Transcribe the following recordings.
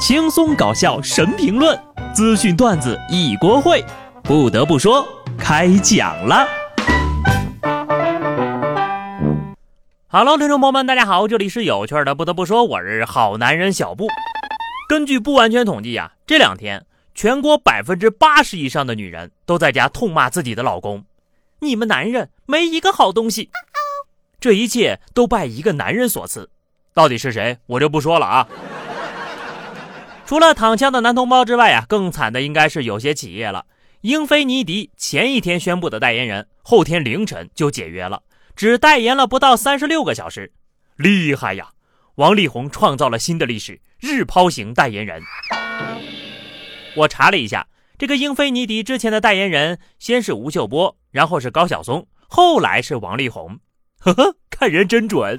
轻松搞笑神评论，资讯段子一锅烩。不得不说，开讲了。Hello，听众朋友们，大家好，这里是有趣的。不得不说，我是好男人小布。根据不完全统计呀，这两天全国百分之八十以上的女人都在家痛骂自己的老公：“你们男人没一个好东西。”这一切都拜一个男人所赐，到底是谁，我就不说了啊。除了躺枪的男同胞之外啊，更惨的应该是有些企业了。英菲尼迪前一天宣布的代言人，后天凌晨就解约了，只代言了不到三十六个小时，厉害呀！王力宏创造了新的历史，日抛型代言人。我查了一下，这个英菲尼迪之前的代言人先是吴秀波，然后是高晓松，后来是王力宏。呵呵，看人真准。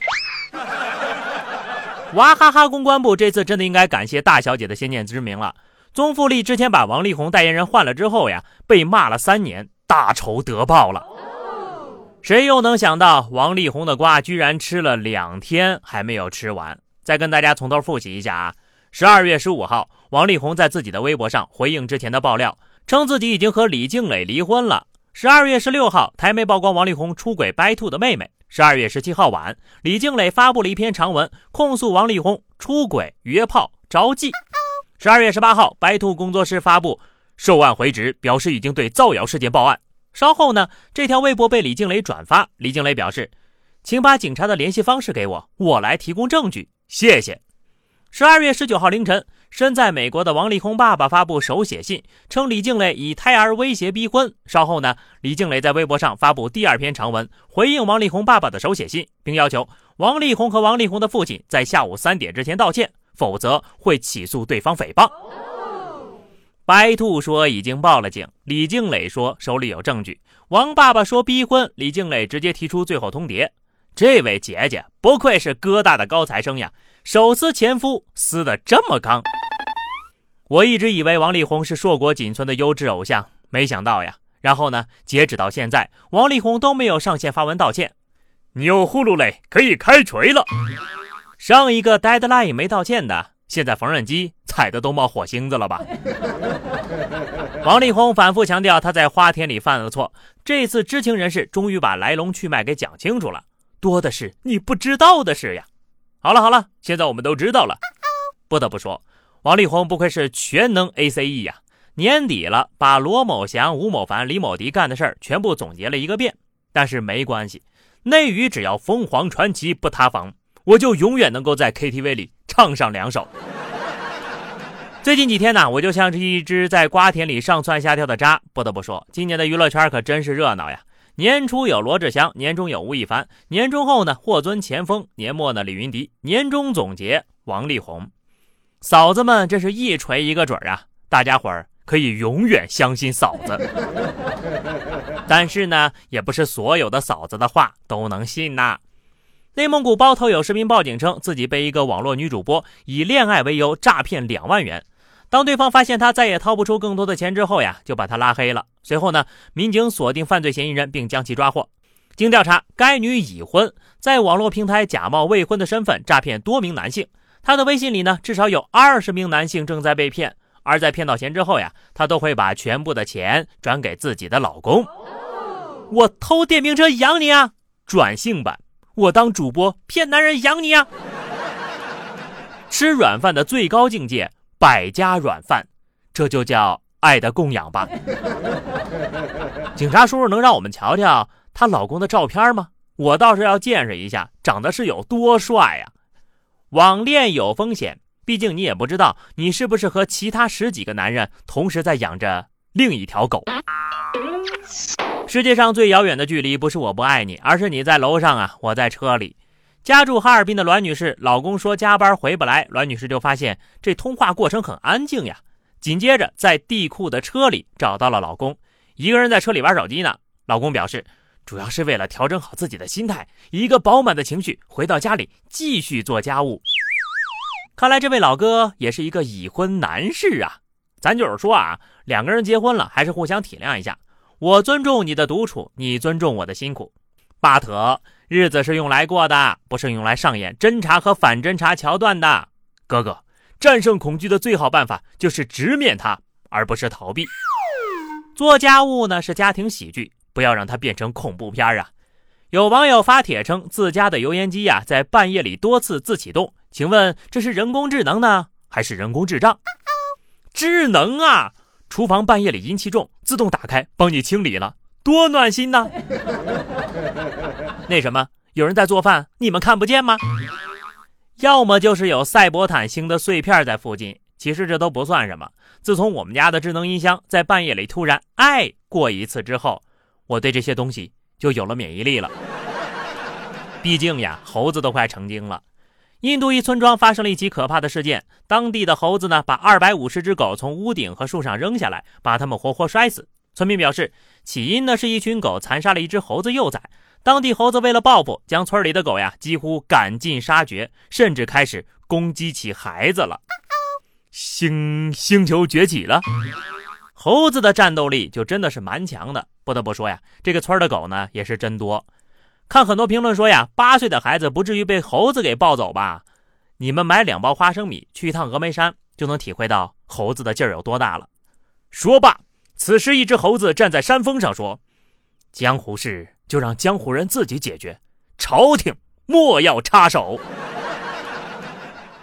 娃哈哈公关部这次真的应该感谢大小姐的先见之明了。宗馥莉之前把王力宏代言人换了之后呀，被骂了三年，大仇得报了。谁又能想到王力宏的瓜居然吃了两天还没有吃完？再跟大家从头复习一下啊。十二月十五号，王力宏在自己的微博上回应之前的爆料，称自己已经和李静蕾离婚了。十二月十六号，台媒曝光王力宏出轨白兔的妹妹。十二月十七号晚，李静蕾发布了一篇长文，控诉王力宏出轨、约炮、招妓。十二月十八号，白兔工作室发布受案回执，表示已经对造谣事件报案。稍后呢，这条微博被李静蕾转发，李静蕾表示，请把警察的联系方式给我，我来提供证据，谢谢。十二月十九号凌晨。身在美国的王力宏爸爸发布手写信，称李静蕾以胎儿威胁逼婚。稍后呢，李静蕾在微博上发布第二篇长文，回应王力宏爸爸的手写信，并要求王力宏和王力宏的父亲在下午三点之前道歉，否则会起诉对方诽谤。白兔说已经报了警，李静蕾说手里有证据。王爸爸说逼婚，李静蕾直接提出最后通牒。这位姐姐不愧是哥大的高材生呀，手撕前夫撕得这么刚。我一直以为王力宏是硕果仅存的优质偶像，没想到呀。然后呢，截止到现在，王力宏都没有上线发文道歉。钮祜禄嘞，可以开锤了。上一个 deadline 没道歉的，现在缝纫机踩的都冒火星子了吧？王力宏反复强调他在花田里犯了错，这次知情人士终于把来龙去脉给讲清楚了。多的是你不知道的事呀。好了好了，现在我们都知道了。不得不说。王力宏不愧是全能 A C E 呀！年底了，把罗某祥、吴某凡、李某迪干的事儿全部总结了一个遍。但是没关系，内娱只要凤凰传奇不塌房，我就永远能够在 K T V 里唱上两首。最近几天呢，我就像是一只在瓜田里上蹿下跳的渣。不得不说，今年的娱乐圈可真是热闹呀！年初有罗志祥，年中有吴亦凡，年中后呢霍尊、钱枫，年末呢李云迪，年终总结王力宏。嫂子们，这是一锤一个准啊！大家伙儿可以永远相信嫂子。但是呢，也不是所有的嫂子的话都能信呐。内蒙古包头有市民报警称，自己被一个网络女主播以恋爱为由诈骗两万元。当对方发现他再也掏不出更多的钱之后呀，就把他拉黑了。随后呢，民警锁定犯罪嫌疑人，并将其抓获。经调查，该女已婚，在网络平台假冒未婚的身份诈骗多名男性。他的微信里呢，至少有二十名男性正在被骗，而在骗到钱之后呀，他都会把全部的钱转给自己的老公。我偷电瓶车养你啊！转性版，我当主播骗男人养你啊！吃软饭的最高境界，百家软饭，这就叫爱的供养吧。警察叔叔能让我们瞧瞧她老公的照片吗？我倒是要见识一下，长得是有多帅呀！网恋有风险，毕竟你也不知道你是不是和其他十几个男人同时在养着另一条狗。世界上最遥远的距离不是我不爱你，而是你在楼上啊，我在车里。家住哈尔滨的栾女士，老公说加班回不来，栾女士就发现这通话过程很安静呀。紧接着在地库的车里找到了老公，一个人在车里玩手机呢。老公表示。主要是为了调整好自己的心态，一个饱满的情绪，回到家里继续做家务。看来这位老哥也是一个已婚男士啊。咱就是说啊，两个人结婚了，还是互相体谅一下。我尊重你的独处，你尊重我的辛苦。巴特，日子是用来过的，不是用来上演侦查和反侦查桥段的。哥哥，战胜恐惧的最好办法就是直面它，而不是逃避。做家务呢是家庭喜剧，不要让它变成恐怖片啊！有网友发帖称，自家的油烟机呀在半夜里多次自启动，请问这是人工智能呢，还是人工智障？智能啊！厨房半夜里阴气重，自动打开帮你清理了，多暖心呐！那什么，有人在做饭，你们看不见吗？要么就是有赛博坦星的碎片在附近，其实这都不算什么。自从我们家的智能音箱在半夜里突然爱过一次之后，我对这些东西就有了免疫力了。毕竟呀，猴子都快成精了。印度一村庄发生了一起可怕的事件，当地的猴子呢把二百五十只狗从屋顶和树上扔下来，把它们活活摔死。村民表示，起因呢是一群狗残杀了一只猴子幼崽，当地猴子为了报复，将村里的狗呀几乎赶尽杀绝，甚至开始攻击起孩子了。星星球崛起了，猴子的战斗力就真的是蛮强的。不得不说呀，这个村的狗呢也是真多。看很多评论说呀，八岁的孩子不至于被猴子给抱走吧？你们买两包花生米去一趟峨眉山，就能体会到猴子的劲儿有多大了。说罢，此时一只猴子站在山峰上说：“江湖事就让江湖人自己解决，朝廷莫要插手。”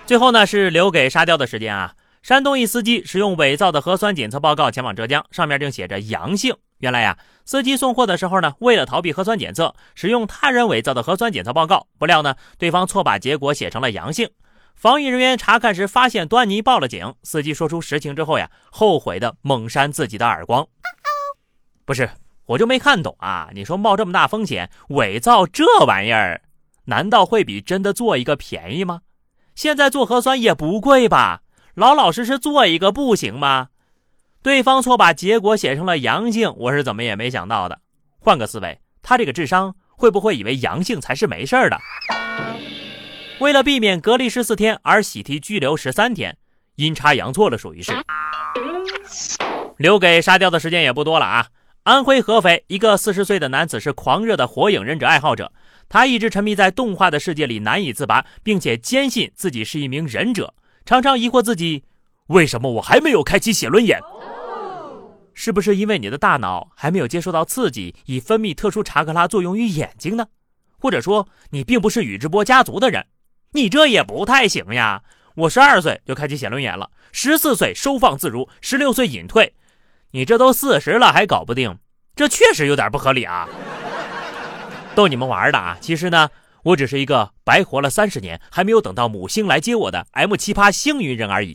最后呢，是留给沙雕的时间啊。山东一司机使用伪造的核酸检测报告前往浙江，上面正写着阳性。原来呀，司机送货的时候呢，为了逃避核酸检测，使用他人伪造的核酸检测报告。不料呢，对方错把结果写成了阳性。防疫人员查看时发现端倪，报了警。司机说出实情之后呀，后悔的猛扇自己的耳光。不是，我就没看懂啊！你说冒这么大风险伪造这玩意儿，难道会比真的做一个便宜吗？现在做核酸也不贵吧？老老实实做一个不行吗？对方错把结果写成了阳性，我是怎么也没想到的。换个思维，他这个智商会不会以为阳性才是没事的？为了避免隔离十四天而喜提拘留十三天，阴差阳错了，属于是。留给沙雕的时间也不多了啊！安徽合肥一个四十岁的男子是狂热的火影忍者爱好者，他一直沉迷在动画的世界里难以自拔，并且坚信自己是一名忍者，常常疑惑自己为什么我还没有开启写轮眼。是不是因为你的大脑还没有接受到刺激，以分泌特殊查克拉作用于眼睛呢？或者说你并不是宇智波家族的人？你这也不太行呀！我十二岁就开启写轮眼了，十四岁收放自如，十六岁隐退，你这都四十了还搞不定，这确实有点不合理啊！逗你们玩的啊！其实呢，我只是一个白活了三十年还没有等到母星来接我的 M 奇葩星云人而已。